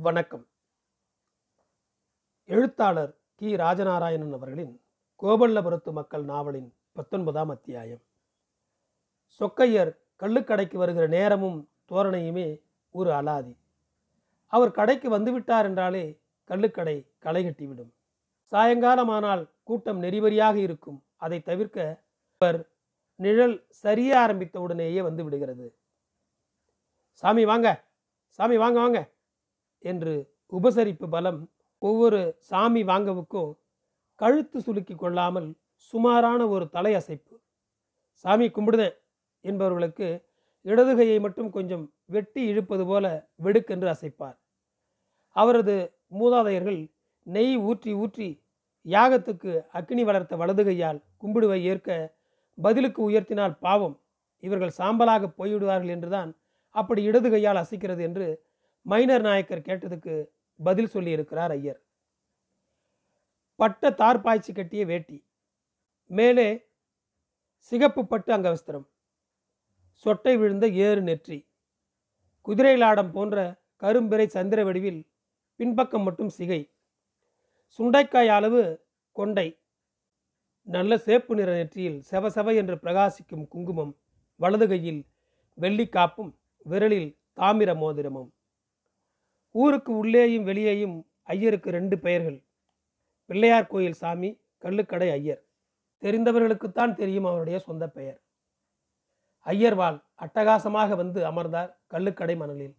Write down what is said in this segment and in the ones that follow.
வணக்கம். எழுத்தாளர் கி. ராஜநாராயணன் அவர்களின் கோபல்லபுரத்து மக்கள் நாவலின் பத்தொன்பதாம் அத்தியாயம். சொக்கையர் கள்ளுக்கடைக்கு வருகிற நேரமும் தோரணையுமே ஒரு அலாதி. அவர் கடைக்கு வந்துவிட்டார் என்றாலே கள்ளுக்கடை களை கட்டிவிடும். சாயங்காலமானால் கூட்டம் நெறிவரியாக இருக்கும். அதை தவிர்க்க அவர் நிழல் சரிய ஆரம்பித்த உடனேயே வந்து விடுகிறது. சாமி வாங்க சாமி வாங்க வாங்க. என்று உபசரிப்பு பலம் ஒவ்வொரு சாமி வாங்கவுக்கும் கழுத்து சுலுக்கி கொள்ளாமல் சுமாரான ஒரு தலையசைப்பு. சாமி கும்பிடுதேன் என்பவர்களுக்கு இடதுகையை மட்டும் கொஞ்சம் வெட்டி இழுப்பது போல வெடுக்கென்று அசைப்பார். அவரது மூதாதையர்கள் நெய் ஊற்றி ஊற்றி யாகத்துக்கு அக்னி வளர்த்த வலதுகையால் கும்பிடுவை ஏற்க பதிலுக்கு உயர்த்தினால் பாவம் இவர்கள் சாம்பலாக போய்விடுவார்கள் என்றுதான் அப்படி இடதுகையால் அசைக்கிறது என்று மைனர் நாயக்கர் கேட்டதுக்கு பதில் சொல்லியிருக்கிறார் ஐயர். பட்ட தார் பாய்ச்சி கட்டிய வேட்டி மேலே சிகப்பு பட்டு அங்கவஸ்திரம் சொட்டை விழுந்த ஏறு நெற்றி குதிரை லாடம் போன்ற கரும்பிறை சந்திர வடிவில் பின்பக்கம் மட்டும் சிகை சுண்டைக்காய் அளவு கொண்டை நல்ல சேப்பு நிற நெற்றியில் செவசெவ என்று பிரகாசிக்கும் குங்குமம் வலது கையில் வெள்ளிக்காப்பும் விரலில் தாமிர மோதிரமும். ஊருக்கு உள்ளேயும் வெளியேயும் ஐயருக்கு ரெண்டு பெயர்கள். பிள்ளையார் கோயில் சாமி கள்ளுக்கடை ஐயர். தெரிந்தவர்களுக்குத்தான் தெரியும் அவருடைய சொந்த பெயர். ஐயர்வாள் அட்டகாசமாக வந்து அமர்ந்தார் கள்ளுக்கடை மணலில்.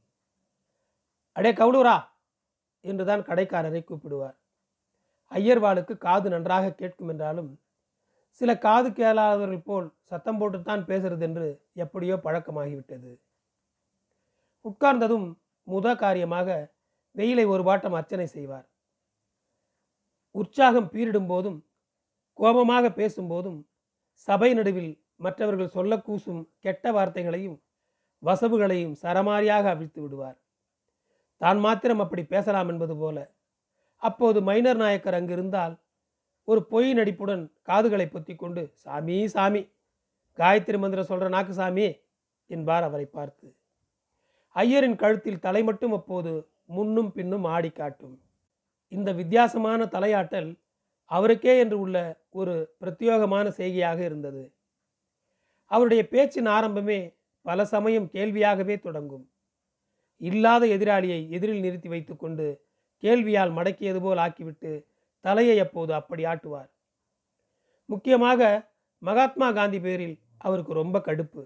அடே கவுளூரா! என்றுதான் கடைக்காரரை கூப்பிடுவார். ஐயர்வாளுக்கு காது நன்றாக கேட்கும் என்றாலும் சில காது கேளாதவர்கள் போல் சத்தம் போட்டுத்தான் பேசுறது என்று எப்படியோ பழக்கமாகிவிட்டது. உட்கார்ந்ததும் முத காரியமாக வெயிலை ஒரு பாட்டம் அர்ச்சனை செய்வார். உற்சாகம் பீரிடும் போதும் கோபமாக பேசும்போதும் சபை நடுவில் மற்றவர்கள் சொல்ல கூசும் கெட்ட வார்த்தைகளையும் வசவுகளையும் சரமாரியாக அவிழ்த்து விடுவார். தான் மாத்திரம் அப்படி பேசலாம் என்பது போல அப்போது மைனர் நாயக்கர் அங்கிருந்தால் ஒரு பொய் நடிப்புடன் காதுகளை பொத்தி கொண்டு சாமி சாமி காயத்ரி மந்திரம் சொல்கிற நாக்கு சாமி என்பார் அவரை பார்த்து. ஐயரின் கழுத்தில் தலை மட்டும் அப்போது முன்னும் பின்னும் ஆடி காட்டும். இந்த வித்தியாசமான தலையாட்டல் அவருக்கே என்று உள்ள ஒரு பிரத்யோகமான செய்கையாக இருந்தது. அவருடைய பேச்சின் ஆரம்பமே பல சமயம் கேள்வியாகவே தொடங்கும். இல்லாத எதிராளியை எதிரில் நிறுத்தி வைத்துக்கொண்டு கேள்வியால் மடக்கியது போல் ஆக்கிவிட்டு தலையை அப்போது அப்படி ஆட்டுவார். முக்கியமாக மகாத்மா காந்தி பேரில் அவருக்கு ரொம்ப கடுப்பு.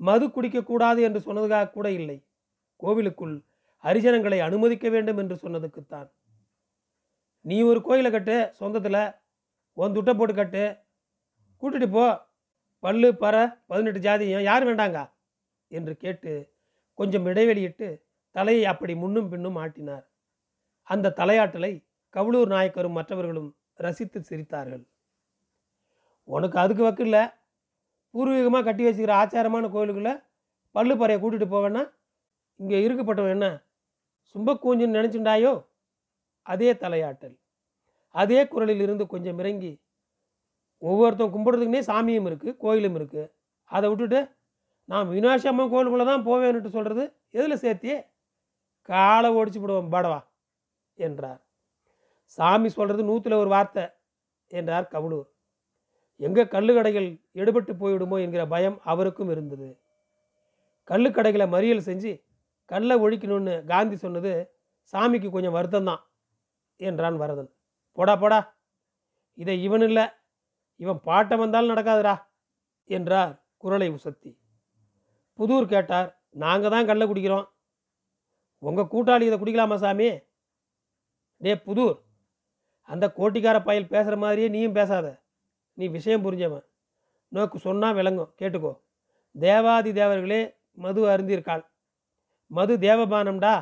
மது குடிக்கக்கூடாது என்று சொன்னதுக்காக கூட இல்லை. கோவிலுக்குள் ஹரிஜனங்களை அனுமதிக்க வேண்டும் என்று சொன்னதுக்குத்தான் நீ ஒரு கோயிலை கட்டு சொந்தத்தில் உன் துட்டை போட்டு கட்டு. கூட்டிட்டு போ. பல்லு பற பதினெட்டு ஜாதியம் யார் வேண்டாங்க? என்று கேட்டு கொஞ்சம் இடைவெளியிட்டு தலையை அப்படி முன்னும் பின்னும் ஆட்டினார். அந்த தலையாட்டலை கவுளூர் நாயக்கரும் மற்றவர்களும் ரசித்து சிரித்தார்கள். உனக்கு அதுக்கு வக்கில்ல? பூர்வீகமாக கட்டி வச்சுக்கிற ஆச்சாரமான கோயிலுக்குள்ளே பல்லு பறையை கூட்டிகிட்டு போவேன்னா இங்கே இருக்கப்பட்டவன் என்ன? சும்ப கூஞ்சுன்னு நினச்சிண்டாயோ? அதே தலையாட்டல். அதே குரலில் இருந்து கொஞ்சம் இறங்கி ஒவ்வொருத்தன் கும்பிட்றதுக்குனே சாமியும் இருக்குது கோயிலும் இருக்குது அதை விட்டுட்டு நான் மீனாட்சி அம்மன் கோயிலுக்குள்ளே தான் போவேன்னுட்டு சொல்கிறது எதில் சேர்த்தியே? காலை ஓடிச்சு விடுவோம் பாடவா? என்றார். சாமி சொல்கிறது நூற்றில் ஒரு வார்த்தை என்றார் கவுளூர் எங்கே கல்லுக்கடைகள் எடுபட்டு போய்விடுமோ என்கிற பயம் அவருக்கும் இருந்தது. கல்லுக்கடைகளை மறியல் செஞ்சு கல்லை ஒழிக்கணும்னு காந்தி சொன்னது சாமிக்கு கொஞ்சம் வருத்தம்தான் என்றான் வரதன். போடா போடா. இதை இவன் இல்லை. இவன் பாட்டம் வந்தாலும் நடக்காதுடா என்றார் குரலை உசத்தி. புதூர் கேட்டார் நாங்கள் தான் கல்லை குடிக்கிறோம். உங்கள் கூட்டாளி இதை குடிக்கலாமா சாமி? டே புதூர் அந்த கோட்டிக்கார பயல் பேசுகிற மாதிரியே நீயும் பேசாத. நீ விஷயம் புரிஞ்சவன். நோக்கு சொன்னால் விளங்கும். கேட்டுக்கோ. தேவாதி தேவர்களே மது அருந்திருக்காள் மது தேவபானம்டா.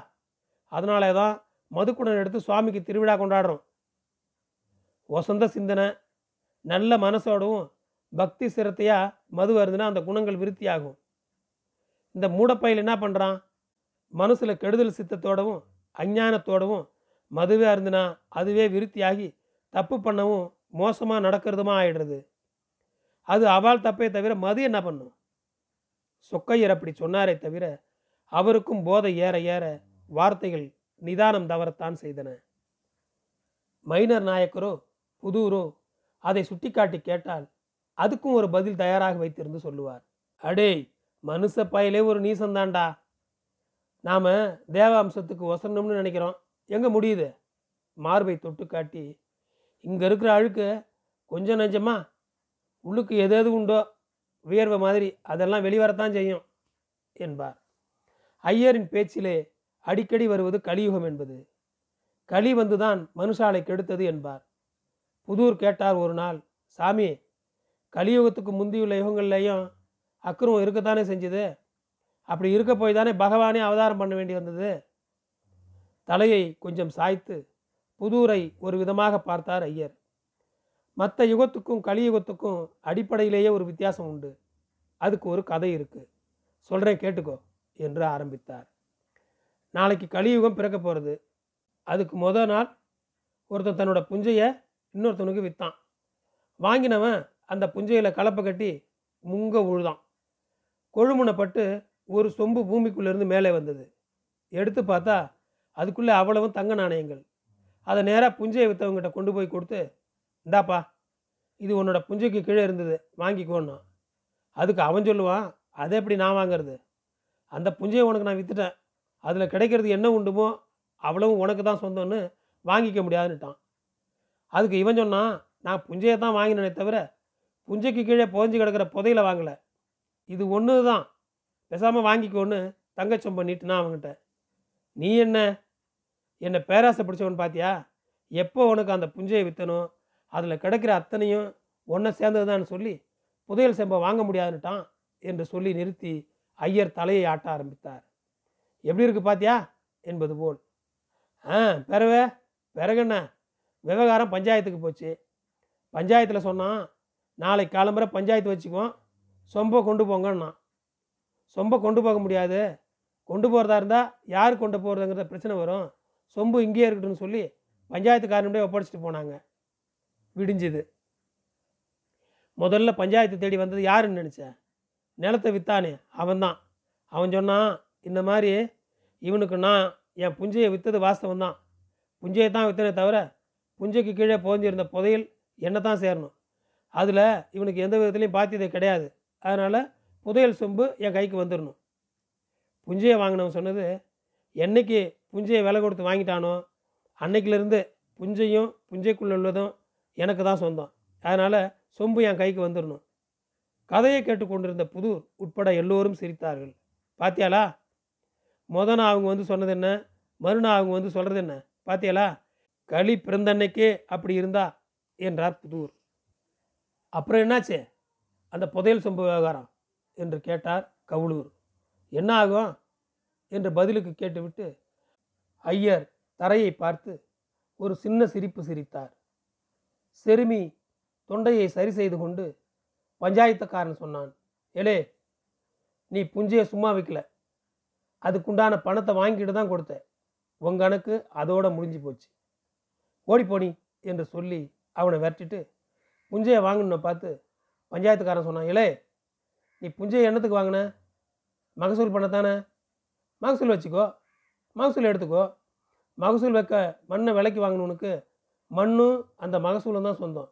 அதனால தான் மதுக்குடன் எடுத்து சுவாமிக்கு திருவிழா கொண்டாடுறோம். வசந்த சிந்தனை நல்ல மனசோடவும் பக்தி சிரத்தையாக மது வருதுன்னா அந்த குணங்கள் விருத்தியாகும். இந்த மூடப்பையில் என்ன பண்ணுறான் மனசில் கெடுதல் சித்தத்தோடவும் அஞ்ஞானத்தோடவும் மதுவே அருந்தினா அதுவே விருத்தியாகி தப்பு பண்ணவும் மோசமாக நடக்கிறதுமா ஆயிடுறது? அது அவள் தப்பே தவிர மது என்ன பண்ணும்? சொக்கையர் அப்படி சொன்னாரே தவிர அவருக்கும் போதை ஏற ஏற வார்த்தைகள் நிதானம் தவறத்தான் செய்தன. மைனர் நாயக்கரோ புதூரோ அதை சுட்டிக்காட்டி கேட்டால் அதுக்கும் ஒரு பதில் தயாராக வைத்திருந்து சொல்லுவார். அடே மனுஷ பயலே ஒரு நீசந்தாண்டா நாம தேவாம்சத்துக்கு ஒசரணும்னு நினைக்கிறோம். எங்கே முடியுது? மார்பை தொட்டு காட்டி இங்கே இருக்கிற அழுக்கு கொஞ்சம் நஞ்சமாக உள்ளுக்கு எது எது உண்டோ வியர்வை மாதிரி அதெல்லாம் வெளிவரத்தான் செய்யும் என்பார். ஐயரின் பேச்சிலே அடிக்கடி வருவது கலியுகம் என்பது. களி வந்துதான் மனுஷாலை கெடுத்தது என்பார். புதூர் கேட்டார் ஒரு நாள் சாமி கலியுகத்துக்கு முந்தியுள்ள யுகங்கள்லேயும் அக்கிரமம் இருக்கத்தானே செஞ்சது? அப்படி இருக்க போய் தானே பகவானே அவதாரம் பண்ண வேண்டி வந்தது? தலையை கொஞ்சம் சாய்த்து புதூரை ஒரு விதமாக பார்த்தார் ஐயர். மற்ற யுகத்துக்கும் கலியுகத்துக்கும் அடிப்படையிலேயே ஒரு வித்தியாசம் உண்டு. அதுக்கு ஒரு கதை இருக்கு. சொல்கிறேன் கேட்டுக்கோ என்று ஆரம்பித்தார். நாளைக்கு கலியுகம் பிறக்க போகிறது அதுக்கு முத நாள் ஒருத்தன் தன்னோட புஞ்சையை இன்னொருத்தனுக்கு விற்றான் வாங்கினவன் அந்த புஞ்சையில் கலப்பை கட்டி முங்க உழுதான். கொழுமுனைப்பட்டு ஒரு சொம்பு பூமிக்குள்ளேருந்து மேலே வந்தது. எடுத்து பார்த்தா அதுக்குள்ளே அவ்வளவும் தங்க நாணயங்கள். அதை நேராக புஞ்சையை விற்றவங்ககிட்ட கொண்டு போய் கொடுத்து இந்தாப்பா இது உன்னோட புஞ்சைக்கு கீழே இருந்தது வாங்கிக்கோன்னா. அதுக்கு அவன் சொல்லுவான் அதை எப்படி நான் வாங்குறது? அந்த புஞ்சையை உனக்கு நான் விற்றுட்டேன் அதில் கிடைக்கிறது என்ன உண்டுமோ அவ்வளவும் உனக்கு தான் சொந்தம்னு வாங்கிக்க முடியாதுன்னுட்டான். அதுக்கு இவன் சொன்னான் நான் புஞ்சையை தான் வாங்கினேனே தவிர புஞ்சைக்கு கீழே புதஞ்சு கிடக்கிற புதையில வாங்கலை. இது ஒன்று தான் பேசாமல் வாங்கிக்கோன்னு தங்கச்சொம்ப நீட்டுனா அவன்கிட்ட. நீ என்ன? என்னை பேராசை பிடிச்சவன் பார்த்தியா எப்போ உனக்கு அந்த புஞ்சையை விற்றணும் அதில் கிடைக்கிற அத்தனையும் ஒன்றை சேர்ந்ததுதான்னு சொல்லி புதையல் செம்பை வாங்க முடியாதுன்னுட்டான் என்று சொல்லி நிறுத்தி ஐயர் தலையை ஆட்ட ஆரம்பித்தார். எப்படி இருக்கு பாத்தியா? என்பது போல். ஆ பிறவே பிறகுண்ண விவகாரம் பஞ்சாயத்துக்கு போச்சு. பஞ்சாயத்தில் சொன்னான் நாளை காலம்புரை பஞ்சாயத்து வச்சுக்குவோம் சொம்பை கொண்டு போங்கண்ணா சொம்பை கொண்டு போக முடியாது. கொண்டு போகிறதா இருந்தால் யார் கொண்டு போகிறதுங்கிற பிரச்சனை வரும். சொம்பு இங்கேயே இருக்கட்டும்னு சொல்லி பஞ்சாயத்துக்காரனுடைய ஒப்படைச்சிட்டு போனாங்க. விடிஞ்சுது. முதல்ல பஞ்சாயத்து தேடி வந்தது யாருன்னு நினச்சேன் நிலத்தை விற்றானே அவன் தான். அவன் சொன்னான் இந்த மாதிரி இவனுக்கு நான் என் புஞ்சையை விற்றது வாஸ்தவம் தான். புஞ்சையை தான் விற்றனே தவிர புஞ்சைக்கு கீழே புதஞ்சிருந்த புதையல் என்ன தான் சேரணும். அதில் இவனுக்கு எந்த விதத்துலையும் பாத்தியதை கிடையாது. அதனால் புதையல் சொம்பு என் கைக்கு வந்துடணும் புஞ்சையை வாங்கினவன் சொன்னது என்னைக்கு புஞ்சையை விலை கொடுத்து வாங்கிட்டானோ அன்னைக்கிலேருந்து புஞ்சையும் புஞ்சைக்குள்ளே உள்ளதும் எனக்கு தான் சொந்தம். அதனால் சொம்பு என் கைக்கு வந்துடணும் கதையை கேட்டுக்கொண்டிருந்த புதூர் உட்பட எல்லோரும் சிரித்தார்கள். பாத்தியாளா முத நாள் அவங்க வந்து சொன்னது என்ன? மறுநாள் அவங்க வந்து சொல்கிறது என்ன? பாத்தியாளா களி பிறந்தன்னைக்கே அப்படி இருந்தா என்றார் புதூர். அப்புறம் என்னாச்சு? அந்த புதையல் சொம்பு விவகாரம் என்று கேட்டார் கவுளூர். என்ன ஆகும்? என்று பதிலுக்கு கேட்டுவிட்டு ஐயர் தரையை பார்த்து ஒரு சின்ன சிரிப்பு சிரித்தார். செருமி தொண்டையை சரி செய்து கொண்டு பஞ்சாயத்துக்காரன் சொன்னான் ஏலே நீ புஞ்சையை சும்மா வைக்கல. அதுக்குண்டான பணத்தை வாங்கிட்டு தான் கொடுத்த. உங்க கணக்கு அதோட முடிஞ்சு போச்சு. ஓடிப்போனி என்று சொல்லி அவனை விரட்டிட்டு புஞ்சையை வாங்கணுன்னு பார்த்து பஞ்சாயத்துக்காரன் சொன்னான் இலே நீ புஞ்சையை என்னத்துக்கு வாங்கின? மகசூல் பண்ணத்தானே? மகசூல் வச்சுக்கோ. மகசூல் எடுத்துக்கோ. மகசூல் வைக்க மண்ணை விலைக்கு வாங்கினவனுக்கு மண்ணும் அந்த மகசூலும் தான் சொந்தம்.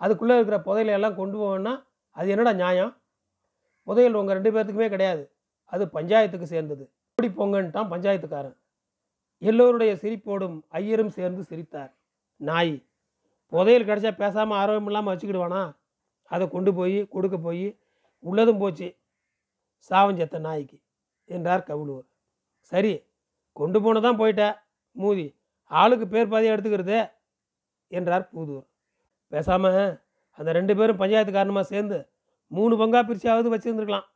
அதுக்குள்ளே இருக்கிற புதையலை எல்லாம் கொண்டு போவேன்னா அது என்னடா நியாயம்? புதையல் உங்கள் ரெண்டு பேர்த்துக்குமே கிடையாது. அது பஞ்சாயத்துக்கு சேர்ந்தது. ஓடி போங்கன்ட்டான் பஞ்சாயத்துக்காரன். எல்லோருடைய சிரிப்போடும் ஐயரும் சேர்ந்து சிரித்தார். நாய் புதையல் கிடச்சா பேசாமல் ஆரோக்கியம் இல்லாமல் வச்சுக்கிடுவானா? அதை கொண்டு போய் கொடுக்க போய் உள்ளதும் போச்சு. சாவஞ்சத்த நாய்க்கு என்றார் கவுலூர். சரி கொண்டு போனதான் போயிட்ட மூதி. ஆளுக்கு பேர் பாதியாக எடுத்துக்கிறது என்றார் பூதூர் பேசாமல் அந்த ரெண்டு பேரும் பஞ்சாயத்து காரணமாக சேர்ந்து மூணு பங்கா பிரிச்சாவது வச்சுருந்துருக்கலாம்.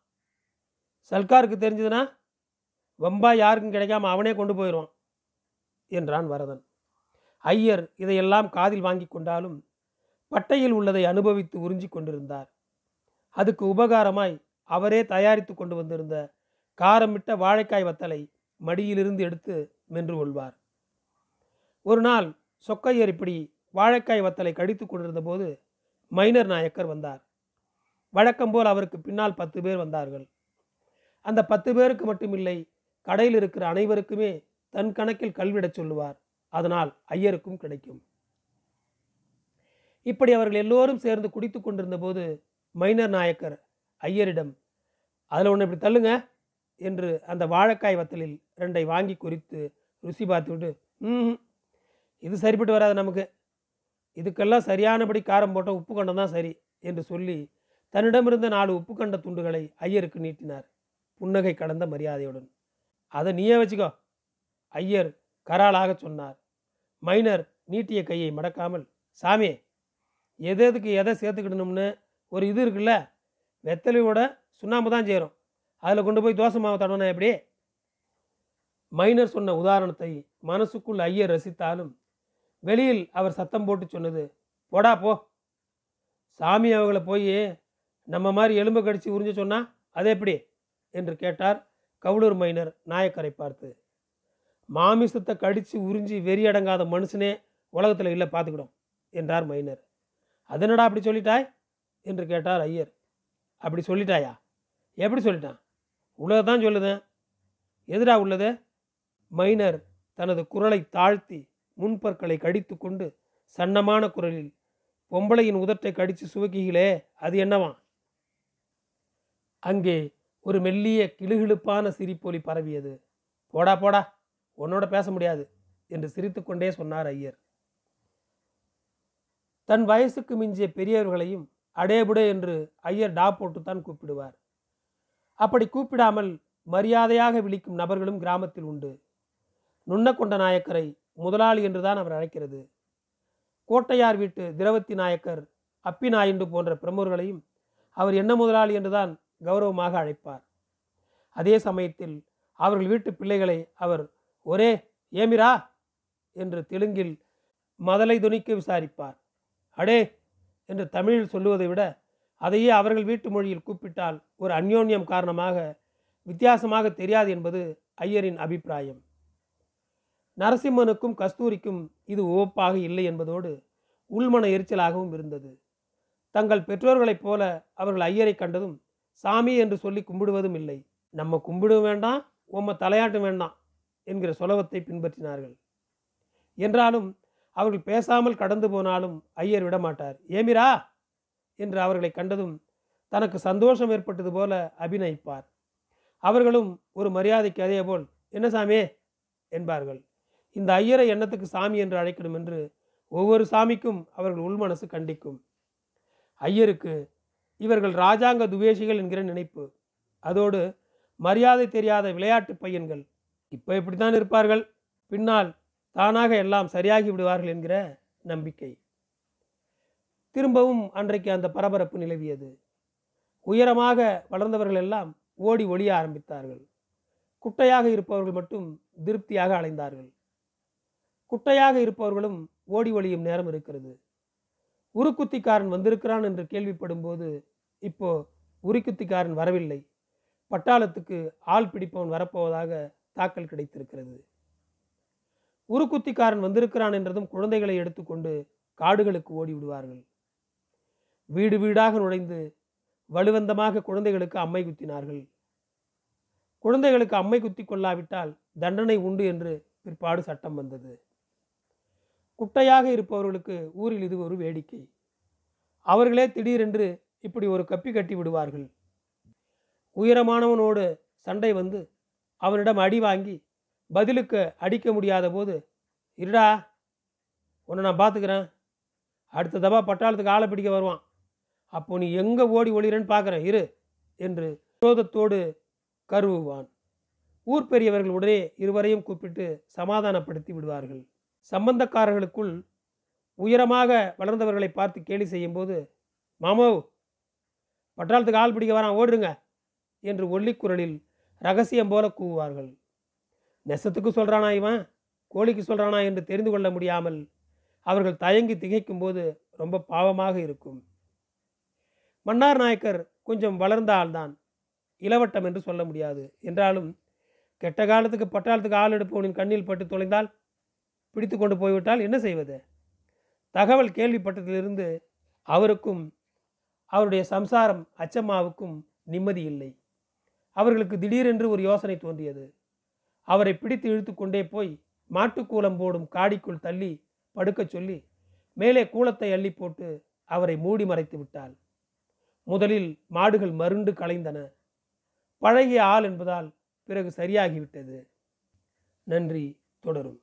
சல்காருக்கு தெரிஞ்சதுன்னா வம்பா யாருக்கும் கிடைக்காம அவனே கொண்டு போயிடுவான் என்றான் வரதன். ஐயர் இதையெல்லாம் காதில் வாங்கி கொண்டாலும் பட்டையில் உள்ளதை அனுபவித்து உறிஞ்சி கொண்டிருந்தார். அதுக்கு உபகாரமாய் அவரே தயாரித்து கொண்டு வந்திருந்த காரமிட்ட வாழைக்காய் வத்தலை மடியிலிருந்து எடுத்து மென்று கொள்வார். ஒரு நாள் சொக்கையர் இப்படி வாழைக்காய் வத்தலை கடித்து கொண்டிருந்த போது மைனர் நாயக்கர் வந்தார். வழக்கம் போல் அவருக்கு பின்னால் பத்து பேர் வந்தார்கள். அந்த பத்து பேருக்கு மட்டுமில்லை கடையில் இருக்கிற அனைவருக்குமே தன் கணக்கில் கல்விடச் சொல்லுவார். அதனால் ஐயருக்கும் கிடைக்கும். இப்படி அவர்கள் எல்லோரும் சேர்ந்து குடித்து கொண்டிருந்த போது மைனர் நாயக்கர் ஐயரிடம் அதில் ஒன்று இப்படி தள்ளுங்க என்று அந்த வாழைக்காய் வத்தலில் ரெண்டை வாங்கி குறித்து ருசி பார்த்துவிட்டு ம் இது சரிப்பட்டு வராது நமக்கு. இதுக்கெல்லாம் சரியானபடி காரம் போட்ட உப்பு கண்டம் தான் சரி என்று சொல்லி தன்னிடமிருந்த நாலு உப்பு கண்ட துண்டுகளை ஐயருக்கு நீட்டினார். புன்னகை கடந்த மரியாதையுடன் அதை நீயே வச்சுக்கோ ஐயர் கராளாக சொன்னார். மைனர் நீட்டிய கையை மடக்காமல் சாமி எது எதுக்கு எதை சேர்த்துக்கிடணும்னு ஒரு இது இருக்குல்ல வெத்தலையோட சுண்ணாம்பு தான் சேரும் அதில் கொண்டு போய் தோசை மாவு தடவினா எப்படி? மைனர் சொன்ன உதாரணத்தை மனசுக்குள் ஐயர் ரசித்தாலும் வெளியில் அவர் சத்தம் போட்டு சொன்னது போடா போ. சாமி அவங்கள போய் நம்ம மாதிரி எலும்பு கடிச்சு உறிஞ்ச சொன்னா அது எப்படி? என்று கேட்டார் கவுளூர் மைனர் நாயக்கரை பார்த்து. மாமிசத்தை கடித்து உறிஞ்சி வெறியடங்காத மனுஷனே உலகத்தில் இல்லை பார்த்துக்கிடும் என்றார் மைனர். அதனடா அப்படி சொல்லிட்டாய்? என்று கேட்டார் ஐயர். அப்படி சொல்லிட்டாயா? எப்படி சொல்லிட்டான்? உள்ளதான் சொல்லுதேன். எதுடா உள்ளது? மைனர் தனது குரலை தாழ்த்தி முன்பற்களை கடித்து கொண்டு சன்னமான குரலில் பொம்பளையின் உதட்டை கடித்து சுவக்கிகளே அது என்னவாம் அங்கே ஒரு மெல்லிய கிளுகிழுப்பான சிரிப்பொலி பரவியது. போடா போடா உன்னோட பேச முடியாது என்று சிரித்துக்கொண்டே சொன்னார் ஐயர். தன் வயசுக்கு மிஞ்சிய பெரியவர்களையும் அடேபுடே என்று ஐயர் டா போட்டுத்தான் கூப்பிடுவார். அப்படி கூப்பிடாமல் மரியாதையாக விழிக்கும் நபர்களும் கிராமத்தில் உண்டு. நுண்ணக்கொண்ட நாயக்கரை முதலாளி என்றுதான் அவர் அழைக்கிறது. கோட்டையார் வீட்டு திரவத்தி நாயக்கர் அப்பி நாயுண்டு போன்ற பிரமுகர்களையும் அவர் என்ன முதலாளி என்றுதான் கௌரவமாக அழைப்பார். அதே சமயத்தில் அவர்கள் வீட்டு பிள்ளைகளை அவர் ஒரே ஏமிரா என்று தெலுங்கில் மதலை துணிக்க விசாரிப்பார். அடே என்று தமிழில் சொல்லுவதை விட அதையே அவர்கள் வீட்டு மொழியில் கூப்பிட்டால் ஒரு அந்யோன்யம் காரணமாக வித்தியாசமாக தெரியாது என்பது ஐயரின் அபிப்பிராயம். நரசிம்மனுக்கும் கஸ்தூரிக்கும் இது ஓப்பாக இல்லை என்பதோடு உள்மன எரிச்சலாகவும் இருந்தது. தங்கள் பெற்றோர்களைப் போல அவர்கள் ஐயரை கண்டதும் சாமி என்று சொல்லி கும்பிடுவதும் இல்லை. நம்ம கும்பிடும் வேண்டாம் உம்ம தலையாட்டும் வேண்டாம் என்கிற சுலபத்தை பின்பற்றினார்கள். என்றாலும் அவர்கள் பேசாமல் கடந்து போனாலும் ஐயர் விடமாட்டார். ஏமிரா என்று அவர்களை கண்டதும் தனக்கு சந்தோஷம் ஏற்பட்டது போல அபிநயிப்பார். அவர்களும் ஒரு மரியாதைக்கு அதே போல் என்ன சாமியே என்பார்கள். இந்த ஐயரை எண்ணத்துக்கு சாமி என்று அழைக்கணும் என்று ஒவ்வொரு சாமிக்கும் அவர்கள் உள்மனசு கண்டிக்கும். ஐயருக்கு இவர்கள் ராஜாங்க துவேஷிகள் என்கிற நினைப்பு. அதோடு மரியாதை தெரியாத விளையாட்டு பையன்கள் இப்போ இப்படித்தான் இருப்பார்கள்? பின்னால் தானாக எல்லாம் சரியாகி விடுவார்கள் என்கிற நம்பிக்கை. திரும்பவும் அன்றைக்கு அந்த பரபரப்பு நிலவியது. உயரமாக வளர்ந்தவர்கள் எல்லாம் ஓடி ஒளிய ஆரம்பித்தார்கள். குட்டையாக இருப்பவர்கள் மட்டும் திருப்தியாக அலைந்தார்கள். குட்டையாக இருப்பவர்களும் ஓடி ஒளியும் நேரம் இருக்கிறது. உருக்குத்திக்காரன் வந்திருக்கிறான் என்று கேள்விப்படும் போது இப்போ உரிக்குத்திக்காரன் வரவில்லை. பட்டாளத்துக்கு ஆள் பிடிப்பவன் வரப்போவதாக தாக்கல் கிடைத்திருக்கிறது. உருக்குத்திக்காரன் வந்திருக்கிறான் என்றதும் குழந்தைகளை எடுத்துக்கொண்டு காடுகளுக்கு ஓடி விடுவார்கள். வீடு வீடாக நுழைந்து வலுவந்தமாக குழந்தைகளுக்கு அம்மை குத்தினார்கள். குழந்தைகளுக்கு அம்மை குத்தி கொள்ளாவிட்டால் தண்டனை உண்டு என்று பிற்பாடு சட்டம் வந்தது. குட்டையாக இருப்பவர்களுக்கு ஊரில் இது ஒரு வேடிக்கை. அவர்களே திடீரென்று இப்படி ஒரு கப்பி கட்டி விடுவார்கள். உயரமானவனோடு சண்டை வந்து அவனிடம் அடி வாங்கி பதிலுக்கு அடிக்க முடியாத போது இருடா உன்னை நான் பார்த்துக்கிறேன் அடுத்த தபா பட்டாளத்துக்கு ஆளை பிடிக்க வருவான். அப்போ நீ எங்கே ஓடி ஒளிரன்னு பார்க்குறேன் இரு என்று குரோதத்தோடு கருவுவான். ஊர் பெரியவர்கள் உடனே இருவரையும் கூப்பிட்டு சமாதானப்படுத்தி விடுவார்கள். சம்பந்தக்காரர்களுக்குள் உயரமாக வளர்ந்தவர்களை பார்த்து கேலி செய்யும்போது மாமோ பட்டாளத்துக்கு ஆள் பிடிக்க வரான் ஓடுங்க என்று ஒல்லிக்குரலில் ரகசியம் போல கூவுவார்கள். நெசத்துக்கு சொல்கிறானா இவன்? கோழிக்கு சொல்கிறானா என்று தெரிந்து கொள்ள முடியாமல் அவர்கள் தயங்கி திகைக்கும் போது ரொம்ப பாவமாக இருக்கும். மன்னார் நாயக்கர் கொஞ்சம் வளர்ந்த ஆள்தான். இளவட்டம் என்று சொல்ல முடியாது. என்றாலும் கெட்ட காலத்துக்கு பட்டாளத்துக்கு ஆள் எடுப்பவனின் கண்ணில் பட்டு தொலைந்தால் பிடித்து கொண்டு போய்விட்டால் என்ன செய்வது? தகவல் கேள்விப்பட்டதிலிருந்து அவருக்கும் அவருடைய சம்சாரம் அச்சம்மாவுக்கும் நிம்மதி இல்லை. அவர்களுக்கு திடீரென்று ஒரு யோசனை தோன்றியது. அவரை பிடித்து இழுத்து கொண்டே போய் மாட்டுக்கூலம் போடும் காடிக்குள் தள்ளி படுக்கச் சொல்லி மேலே கூலத்தை அள்ளி போட்டு அவரை மூடி மறைத்து விட்டாள். முதலில் மாடுகள் மருண்டு களைந்தன. பழகிய ஆள் என்பதால் பிறகு சரியாகிவிட்டது. நன்றி தொடரும்.